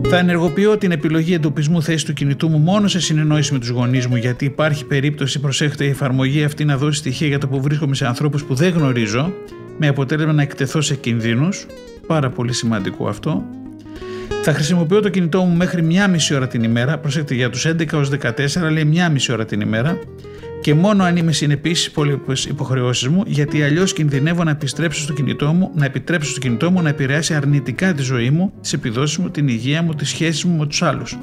Θα ενεργοποιώ την επιλογή εντοπισμού θέσης του κινητού μου μόνο σε συνεννόηση με τους γονείς μου, γιατί υπάρχει περίπτωση, προσέχετε, η εφαρμογή αυτή να δώσει στοιχεία για το που βρίσκομαι σε ανθρώπους που δεν γνωρίζω, με αποτέλεσμα να εκτεθώ σε κινδύνους. Πάρα πολύ σημαντικό αυτό. Θα χρησιμοποιώ το κινητό μου μέχρι μία μισή ώρα την ημέρα. Προσέξτε, για τους 11 έως 14 λέει μία μισή ώρα την ημέρα και μόνο αν είμαι συνεπής στι υποχρεώσεις μου, γιατί αλλιώς κινδυνεύω να επιστρέψω στο κινητό μου, να επιτρέψω στο κινητό μου να επηρεάσει αρνητικά τη ζωή μου, τις επιδόσεις μου, την υγεία μου, τις σχέσεις μου με τους άλλους.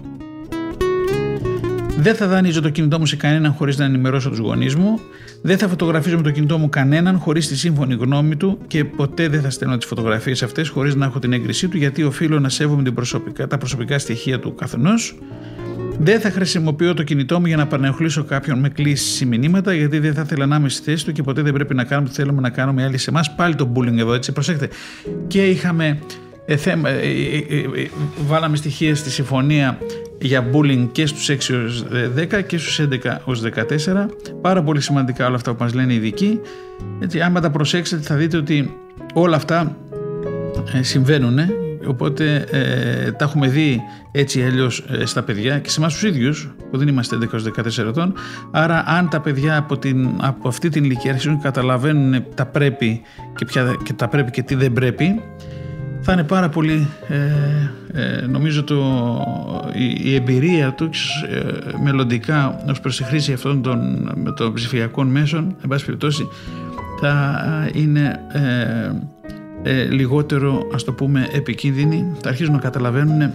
Δεν θα δανείζω το κινητό μου σε κανέναν χωρίς να ενημερώσω τους γονείς μου. Δεν θα φωτογραφίζω με το κινητό μου κανέναν χωρίς τη σύμφωνη γνώμη του και ποτέ δεν θα στέλνω τις φωτογραφίες αυτές χωρίς να έχω την έγκρισή του γιατί οφείλω να σέβομαι την προσωπικά, τα προσωπικά στοιχεία του καθενός. Δεν θα χρησιμοποιώ το κινητό μου για να παρενοχλήσω κάποιον με κλήσει ή μηνύματα, γιατί δεν θα ήθελα να είμαι στη θέση του και ποτέ δεν πρέπει να κάνουμε τι θέλουμε να κάνουμε άλλοι σε εμάς. Πάλι το bullying εδώ, έτσι. Προσέξτε. Και είχαμε ε, θέμα, ε, ε, ε, βάλαμε στοιχεία στη συμφωνία για bullying και στους 6 έως 10 και στους 11 ως 14. Πάρα πολύ σημαντικά όλα αυτά που μας λένε οι ειδικοί. Έτσι, άμα τα προσέξετε θα δείτε ότι όλα αυτά συμβαίνουν Οπότε ε, τα έχουμε δει έτσι αλλιώς ε, στα παιδιά και σε εμάς τους ίδιους, που δεν είμαστε 11-14 ετών. Άρα, αν τα παιδιά από, την, από αυτή την ηλικία αρχίζουν και καταλαβαίνουν τα πρέπει και, ποια, και τα πρέπει και τι δεν πρέπει, θα είναι πάρα πολύ, ε, ε νομίζω, το, η, η εμπειρία τους ε, μελλοντικά ως προς τη χρήση αυτών των, των ψηφιακών μέσων, εν πάση περιπτώσει, θα είναι ε, λιγότερο ας το πούμε επικίνδυνοι. Θα αρχίζουν να καταλαβαίνουν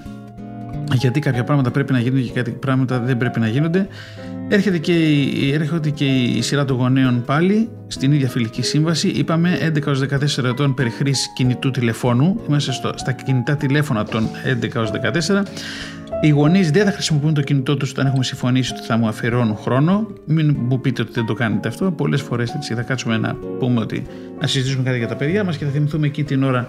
γιατί κάποια πράγματα πρέπει να γίνονται και κάτι πράγματα δεν πρέπει να γίνονται. Έρχεται και, η, έρχεται και η σειρά των γονέων πάλι στην ίδια φιλική σύμβαση. Είπαμε 11-14 ετών περί χρήση κινητού τηλεφώνου. Είμαστε στο, στα κινητά τηλέφωνα των 11-14 οι γονείς δεν θα χρησιμοποιούν το κινητό τους όταν έχουμε συμφωνήσει ότι θα μου αφιερώνουν χρόνο. Μην μου πείτε ότι δεν το κάνετε αυτό. Πολλές φορές θα κάτσουμε να πούμε ότι να συζητήσουμε κάτι για τα παιδιά μας και θα θυμηθούμε εκεί την ώρα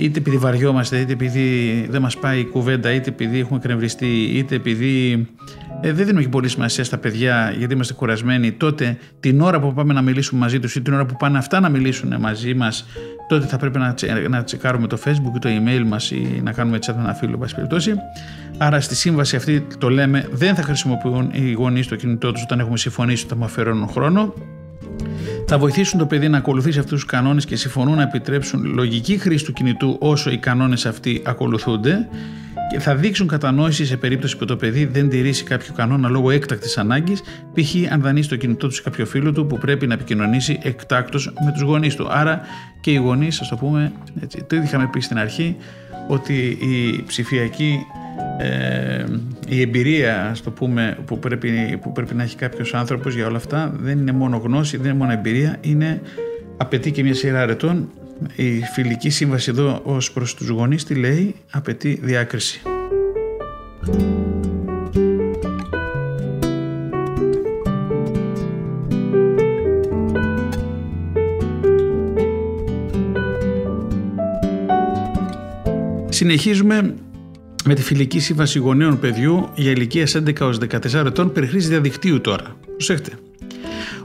είτε επειδή βαριόμαστε, είτε επειδή δεν μας πάει η κουβέντα, είτε επειδή έχουμε κρεμβριστεί, είτε επειδή ε, δεν δίνουμε και πολύ σημασία στα παιδιά γιατί είμαστε κουρασμένοι. Τότε την ώρα που πάμε να μιλήσουμε μαζί τους ή την ώρα που πάνε αυτά να μιλήσουν μαζί μας, τότε θα πρέπει να, να τσεκάρουμε το facebook ή το email μας ή να κάνουμε chat με ένα φίλο, πάση περιπτώσει. Άρα στη σύμβαση αυτή το λέμε δεν θα χρησιμοποιούν οι γονείς το κινητό τους όταν έχουμε συμφωνήσει ότι θα μου αφαιρώνουν χρόνο. Θα βοηθήσουν το παιδί να ακολουθήσει αυτούς τους κανόνες και συμφωνούν να επιτρέψουν λογική χρήση του κινητού όσο οι κανόνες αυτοί ακολουθούνται και θα δείξουν κατανόηση σε περίπτωση που το παιδί δεν τηρήσει κάποιο κανόνα λόγω έκτακτης ανάγκης, π.χ. αν δανείσει το κινητό του σε κάποιο φίλο του που πρέπει να επικοινωνήσει εκτάκτως με τους γονείς του. Άρα και οι γονείς, ας το πούμε, έτσι, το είχαμε πει στην αρχή, ότι η ψηφιακή ε, η εμπειρία στο πούμε, που, πρέπει, που πρέπει να έχει κάποιος άνθρωπος για όλα αυτά δεν είναι μόνο γνώση, δεν είναι μόνο εμπειρία, είναι, απαιτεί και μια σειρά αρετών. Η φιλική σύμβαση εδώ ως προς τους γονείς τι λέει, απαιτεί διάκριση. Συνεχίζουμε με τη φιλική σύμβαση γονέων παιδιού για ηλικία 11 έως 14 ετών περί χρήση διαδικτύου τώρα. Προσέχτε.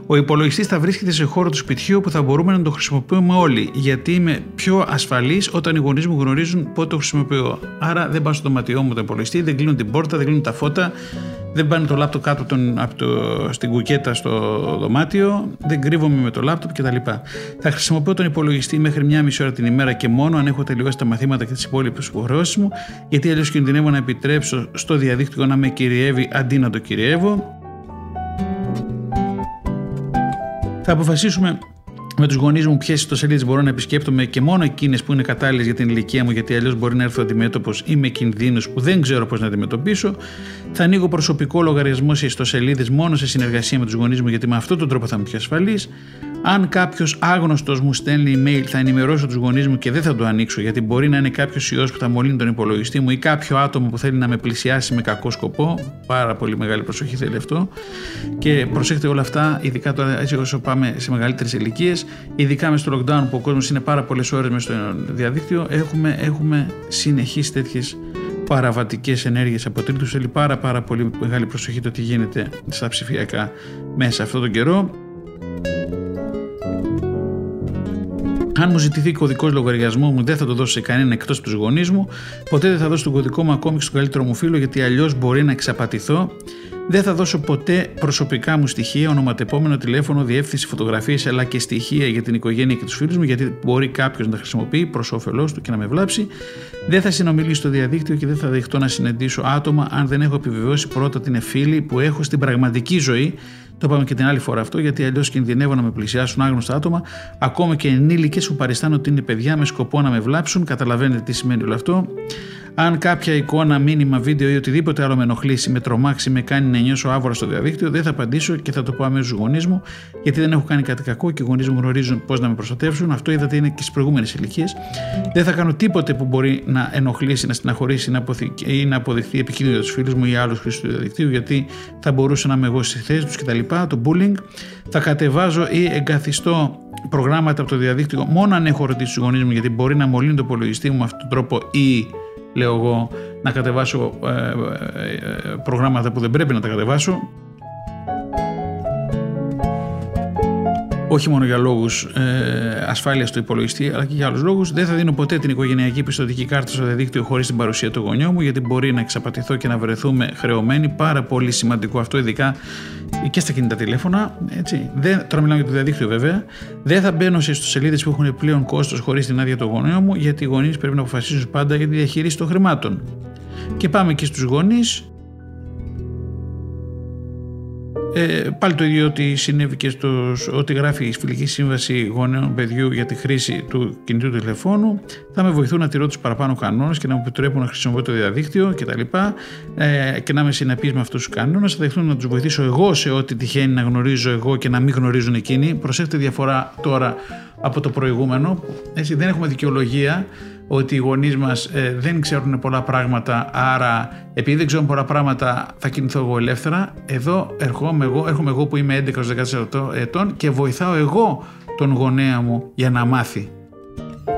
Ο υπολογιστής θα βρίσκεται σε χώρο του σπιτιού που θα μπορούμε να το χρησιμοποιούμε όλοι, γιατί είμαι πιο ασφαλής όταν οι γονείς μου γνωρίζουν πότε το χρησιμοποιώ. Άρα δεν πάω στο δωματιό μου το υπολογιστή, δεν κλείνουν την πόρτα, δεν κλείνουν τα φώτα, δεν πάνε το λάπτοπ κάτω τον, από το, στην κουκέτα στο δωμάτιο, δεν κρύβομαι με το λάπτοπ κτλ. Θα χρησιμοποιώ τον υπολογιστή μέχρι μια μισή ώρα την ημέρα και μόνο αν έχω τελειώσει τα μαθήματα και τις υπόλοιπες υποχρεώσεις μου, γιατί αλλιώς κινδυνεύω να επιτρέψω στο διαδίκτυο να με κυριεύει αντί να το κυριεύω. Θα αποφασίσουμε με τους γονείς μου ποιες ιστοσελίδες μπορώ να επισκέπτομαι και μόνο εκείνες που είναι κατάλληλες για την ηλικία μου, γιατί αλλιώς μπορεί να έρθω αντιμέτωπος ή με κινδύνους που δεν ξέρω πώς να αντιμετωπίσω. Θα ανοίγω προσωπικό λογαριασμό σε ιστοσελίδες μόνο σε συνεργασία με τους γονείς μου, γιατί με αυτόν τον τρόπο θα είμαι πιο ασφαλής. Αν κάποιος άγνωστος μου στέλνει email, θα ενημερώσω τους γονείς μου και δεν θα το ανοίξω, γιατί μπορεί να είναι κάποιος ιός που θα μολύνει τον υπολογιστή μου ή κάποιο άτομο που θέλει να με πλησιάσει με κακό σκοπό. Πάρα πολύ μεγάλη προσοχή θέλει αυτό. Και προσέχετε όλα αυτά, ειδικά τώρα έτσι όσο πάμε σε μεγαλύτερες ηλικίες, ειδικά μες στο lockdown που ο κόσμος είναι πάρα πολλές ώρες μες στο διαδίκτυο, έχουμε, έχουμε συνεχείς τέτοιες παραβατικές ενέργειες από τρίτους. Θέλει πάρα, πάρα πολύ μεγάλη προσοχή το τι γίνεται στα ψηφιακά μέσα αυτόν τον καιρό. Αν μου ζητηθεί κωδικός λογαριασμό μου, δεν θα το δώσω σε κανέναν εκτός από τους γονείς μου. Ποτέ δεν θα δώσω τον κωδικό μου ακόμη και στον καλύτερο μου φίλο, γιατί αλλιώς μπορεί να εξαπατηθώ. Δεν θα δώσω ποτέ προσωπικά μου στοιχεία, ονοματεπόμενο, τηλέφωνο, διεύθυνση, φωτογραφίες, αλλά και στοιχεία για την οικογένεια και τους φίλους μου, γιατί μπορεί κάποιος να τα χρησιμοποιεί προς όφελός του και να με βλάψει. Δεν θα συνομιλήσω στο διαδίκτυο και δεν θα δεχτώ να συναντήσω άτομα αν δεν έχω επιβεβαιώσει πρώτα την φίλη που έχω στην πραγματική ζωή το είπαμε και την άλλη φορά αυτό, γιατί αλλιώς κινδυνεύω να με πλησιάσουν άγνωστα άτομα, ακόμα και ενήλικες που παριστάνουν ότι είναι παιδιά με σκοπό να με βλάψουν. Καταλαβαίνετε τι σημαίνει όλο αυτό. Αν κάποια εικόνα, μήνυμα, βίντεο ή οτιδήποτε άλλο με ενοχλήσει, με τρομάξει, με κάνει να νιώσω άβορα στο διαδίκτυο, δεν θα απαντήσω και θα το πω αμέσως στους γονείς μου, γιατί δεν έχω κάνει κάτι κακό και οι γονείς μου γνωρίζουν πώς να με προστατεύσουν. Αυτό είδατε είναι και στις προηγούμενες ηλικίες. Δεν θα κάνω τίποτε που μπορεί να ενοχλήσει, να στεναχωρήσει ή να αποδειχθεί επικίνδυνο τους φίλους μου ή άλλους χρήστες του διαδικτύου, γιατί θα μπορούσα να είμαι εγώ στη θέση τους κτλ. Το bullying. Θα κατεβάζω ή εγκαθιστώ προγράμματα από το διαδίκτυο μόνο αν έχω ρωτήσει τους γονείς μου, γιατί μπορεί να μολύνει το υπολογιστή μου με αυτόν τον τρόπο ή λέω εγώ, να κατεβάσω ε, ε, ε, προγράμματα που δεν πρέπει να τα κατεβάσω. Όχι μόνο για λόγους ε, ασφάλειας του υπολογιστή, αλλά και για άλλους λόγους. Δεν θα δίνω ποτέ την οικογενειακή πιστοτική κάρτα στο διαδίκτυο χωρίς την παρουσία του γονιού μου, γιατί μπορεί να εξαπατηθώ και να βρεθούμε χρεωμένοι. Πάρα πολύ σημαντικό αυτό, ειδικά και στα κινητά τηλέφωνα. Έτσι. Δεν, τώρα μιλάω για το διαδίκτυο βέβαια. Δεν θα μπαίνω σε ιστοσελίδε που έχουν πλέον κόστος χωρίς την άδεια του γονιού μου, γιατί οι γονείς πρέπει να αποφασίσουν πάντα για τη διαχείριση των χρημάτων. Και πάμε και στους γονείς ε, πάλι το ίδιο ότι συνέβη και στο ότι γράφει η φιλική σύμβαση γονέων παιδιού για τη χρήση του κινητού τηλεφώνου. Θα με βοηθούν να τηρώ τους παραπάνω κανόνες και να μου επιτρέπουν να χρησιμοποιώ το διαδίκτυο κτλ. Ε, και να είμαι συνεπής με αυτούς τους κανόνες. Θα δεχτούν να τους βοηθήσω εγώ σε ό,τι τυχαίνει να γνωρίζω εγώ και να μην γνωρίζουν εκείνοι. Προσέξτε διαφορά τώρα από το προηγούμενο. Έτσι, δεν έχουμε δικαιολογία ότι οι γονείς μας ε, δεν ξέρουν πολλά πράγματα, άρα επειδή δεν ξέρουν πολλά πράγματα θα κινηθώ εγώ ελεύθερα. Εδώ έρχομαι εγώ, έρχομαι εγώ που είμαι 11-14 ετών και βοηθάω εγώ τον γονέα μου για να μάθει.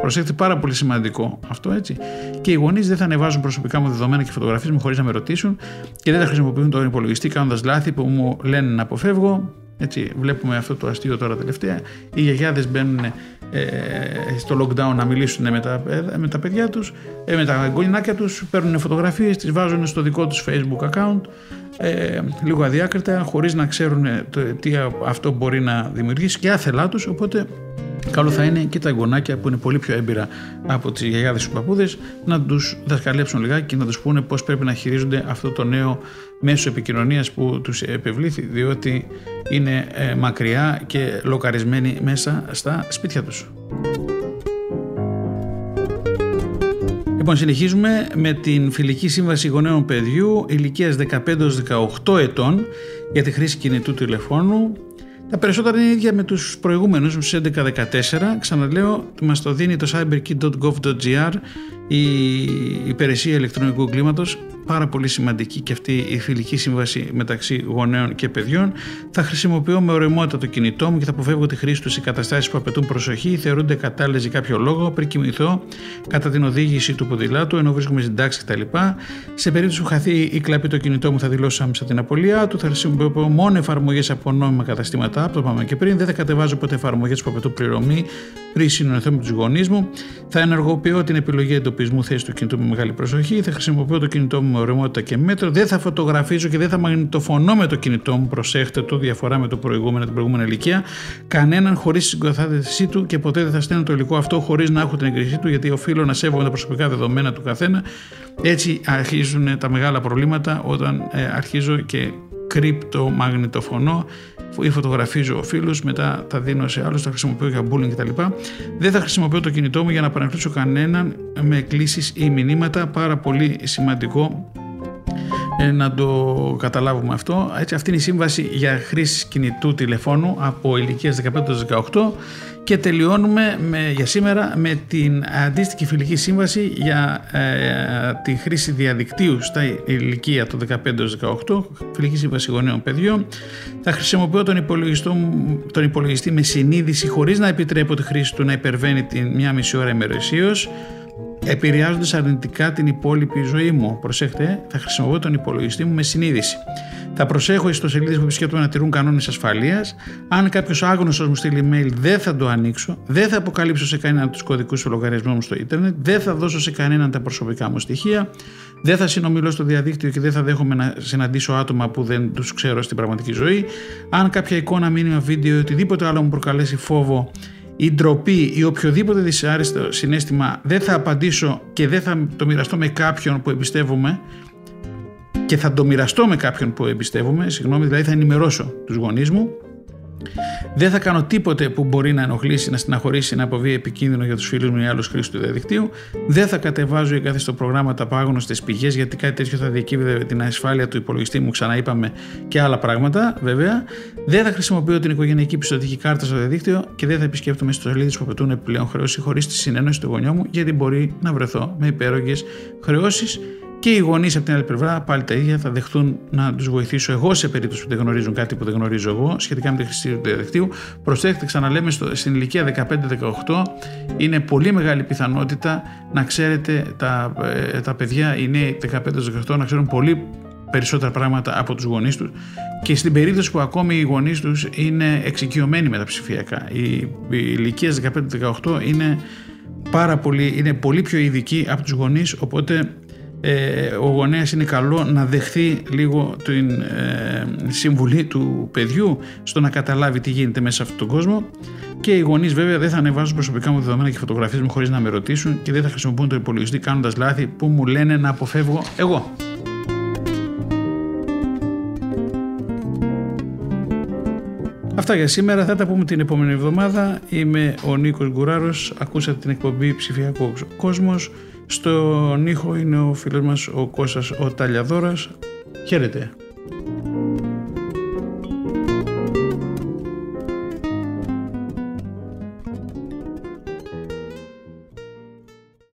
Προσέξτε πάρα πολύ σημαντικό αυτό έτσι. Και οι γονείς δεν θα ανεβάζουν προσωπικά μου δεδομένα και φωτογραφίες μου χωρίς να με ρωτήσουν και δεν θα χρησιμοποιούν τον υπολογιστή κάνοντας λάθη που μου λένε να αποφεύγω. Έτσι, βλέπουμε αυτό το αστείο τώρα τελευταία. Οι γιαγιάδες μπαίνουν ε, στο lockdown να μιλήσουν με τα, με τα παιδιά τους, ε, με τα γονινάκια τους, παίρνουν φωτογραφίες, τις βάζουν στο δικό τους facebook account, ε, λίγο αδιάκριτα, χωρίς να ξέρουν το, τι αυτό μπορεί να δημιουργήσει και άθελά τους, οπότε καλό θα είναι και τα γονάκια που είναι πολύ πιο έμπειρα από τις γιαγιάδες και παππούδες να τους δασκαλέψουν λιγάκι και να τους πούνε πώς πρέπει να χειρίζονται αυτό το νέο μέσω επικοινωνίας που τους επιβλήθη διότι είναι ε, μακριά και λοκαρισμένοι μέσα στα σπίτια τους. Λοιπόν, συνεχίζουμε με την Φιλική Σύμβαση Γονέων Παιδιού ηλικίας 15-18 ετών για τη χρήση κινητού τηλεφώνου. Τα περισσότερα είναι ίδια με τους προηγούμενους, τους 11-14. Ξαναλέω, μας το δίνει το cyberkey.gov.gr η υπηρεσία ηλεκτρονικού εγκλήματος πάρα πολύ σημαντική και αυτή η φιλική σύμβαση μεταξύ γονέων και παιδιών. Θα χρησιμοποιώ με ωριμότητα το κινητό μου και θα αποφεύγω τη χρήση τους σε καταστάσεις που απαιτούν προσοχή ή θεωρούνται κατάλληλες για κάποιο λόγο πριν κοιμηθώ κατά την οδήγηση του ποδηλάτου ενώ βρίσκομαι στην τάξη κτλ. Σε περίπτωση που χαθεί ή κλαπεί το κινητό μου θα δηλώσω άμεσα την απολία του. Θα χρησιμοποιώ μόνο εφαρμογές από νόμιμα καταστήματα, από το πάμε και πριν. Δεν θα κατεβάζω ποτέ εφαρμογές που απαιτούν πληρωμή πριν συνονιθώ με τους γονείς μου. Θα ενεργοποιώ την επιλογή εντοπισμού θέση του κινητού με μεγάλη προσοχή. Θα χρησιμοποιώ το κινητό μου με ωριμότητα και μέτρο. Δεν θα φωτογραφίζω και δεν θα μαγνητοφωνώ με το κινητό μου. Προσέχτε το, διαφορά με το προηγούμενο, την προηγούμενη ηλικία. Κανέναν χωρίς συγκοθάτησή του και ποτέ δεν θα στέλνω το υλικό αυτό χωρίς να έχω την εγκρισή του, γιατί οφείλω να σέβομαι τα προσωπικά δεδομένα του καθένα. Έτσι αρχίζουν τα μεγάλα προβλήματα όταν ε, αρχίζω και κρυπτομαγνητοφωνώ ή φωτογραφίζω φίλου, μετά τα δίνω σε άλλους, τα χρησιμοποιώ για bullying κτλ. Δεν θα χρησιμοποιώ το κινητό μου για να παρακολουθήσω κανέναν με κλήσει ή μηνύματα. Πάρα πολύ σημαντικό ε, να το καταλάβουμε αυτό. Έτσι, αυτή είναι η σύμβαση για χρήση κινητού τηλεφώνου από ηλικία 15 18 και τελειώνουμε με, για σήμερα με την αντίστοιχη φιλική σύμβαση για ε, τη χρήση διαδικτύου στα ηλικία των 15-18, φιλική σύμβαση γονέων παιδιών. Θα χρησιμοποιώ τον, τον υπολογιστή με συνείδηση χωρίς να επιτρέπω τη χρήση του να υπερβαίνει την μία μισή ώρα ημερησίως επηρεάζοντας αρνητικά την υπόλοιπη ζωή μου. Προσέχτε, θα χρησιμοποιώ τον υπολογιστή μου με συνείδηση. Θα προσέχω οι ιστοσελίδε που επισκέπτομαι να τηρούν κανόνες ασφαλείας. Αν κάποιος άγνωστος μου στείλει email, δεν θα το ανοίξω. Δεν θα αποκαλύψω σε κανέναν τους κωδικούς του λογαριασμού μου στο Ιντερνετ. Δεν θα δώσω σε κανέναν τα προσωπικά μου στοιχεία. Δεν θα συνομιλώ στο διαδίκτυο και δεν θα δέχομαι να συναντήσω άτομα που δεν τους ξέρω στην πραγματική ζωή. Αν κάποια εικόνα, μήνυμα, βίντεο ή οτιδήποτε άλλο μου προκαλέσει φόβο η ντροπή ή οποιοδήποτε δυσάρεστο συνέστημα δεν θα απαντήσω και δεν θα το μοιραστώ με κάποιον που εμπιστεύομαι και θα το μοιραστώ με κάποιον που εμπιστεύομαι, συγγνώμη, δηλαδή θα ενημερώσω τους γονείς μου δεν θα κάνω τίποτε που μπορεί να ενοχλήσει, να στεναχωρήσει, να αποβεί επικίνδυνο για τους φίλους μου ή άλλους χρήστες του διαδικτύου. Δεν θα κατεβάζω ή καθιστώ προγράμματα από άγνωστες πηγές, γιατί κάτι τέτοιο θα διακύβευε την ασφάλεια του υπολογιστή μου, ξαναείπαμε και άλλα πράγματα, βέβαια. Δεν θα χρησιμοποιώ την οικογενειακή πιστοτική κάρτα στο διαδίκτυο και δεν θα επισκέπτομαι στις σελίδε που απαιτούν επιπλέον χρέωση χωρίς τη συνένωση του γονιού μου, γιατί μπορεί να βρεθώ με υπέρογε χρεώσεις και οι γονείς από την άλλη πλευρά πάλι τα ίδια θα δεχτούν να τους βοηθήσω εγώ σε περίπτωση που δεν γνωρίζουν κάτι που δεν γνωρίζω εγώ σχετικά με τη χρήση του διαδικτύου. Προσέξτε, ξαναλέμε, στο, στην ηλικία 15-18 είναι πολύ μεγάλη πιθανότητα να ξέρετε τα, ε, τα παιδιά, οι νέοι 15-18, να ξέρουν πολύ περισσότερα πράγματα από τους γονείς τους και στην περίπτωση που ακόμη οι γονείς τους είναι εξοικειωμένοι με τα ψηφιακά. Η, η ηλικία 15-18 είναι πάρα πολύ, είναι πολύ πιο ειδική από τους γονείς οπότε ε, ο γονέας είναι καλό να δεχθεί λίγο την ε, συμβουλή του παιδιού στο να καταλάβει τι γίνεται μέσα σε αυτόν τον κόσμο και οι γονείς βέβαια δεν θα ανεβάζουν προσωπικά μου δεδομένα και φωτογραφίες μου χωρίς να με ρωτήσουν και δεν θα χρησιμοποιούν το υπολογιστή κάνοντας λάθη που μου λένε να αποφεύγω εγώ. Αυτά για σήμερα, θα τα πούμε την επόμενη εβδομάδα. Είμαι ο Νίκος Γκουράρος, ακούσατε την εκπομπή Ψηφιακό Κόσμος. Στον ήχο είναι ο φίλος μας ο Κώστας ο Ταλιαδόρας. Χαίρετε.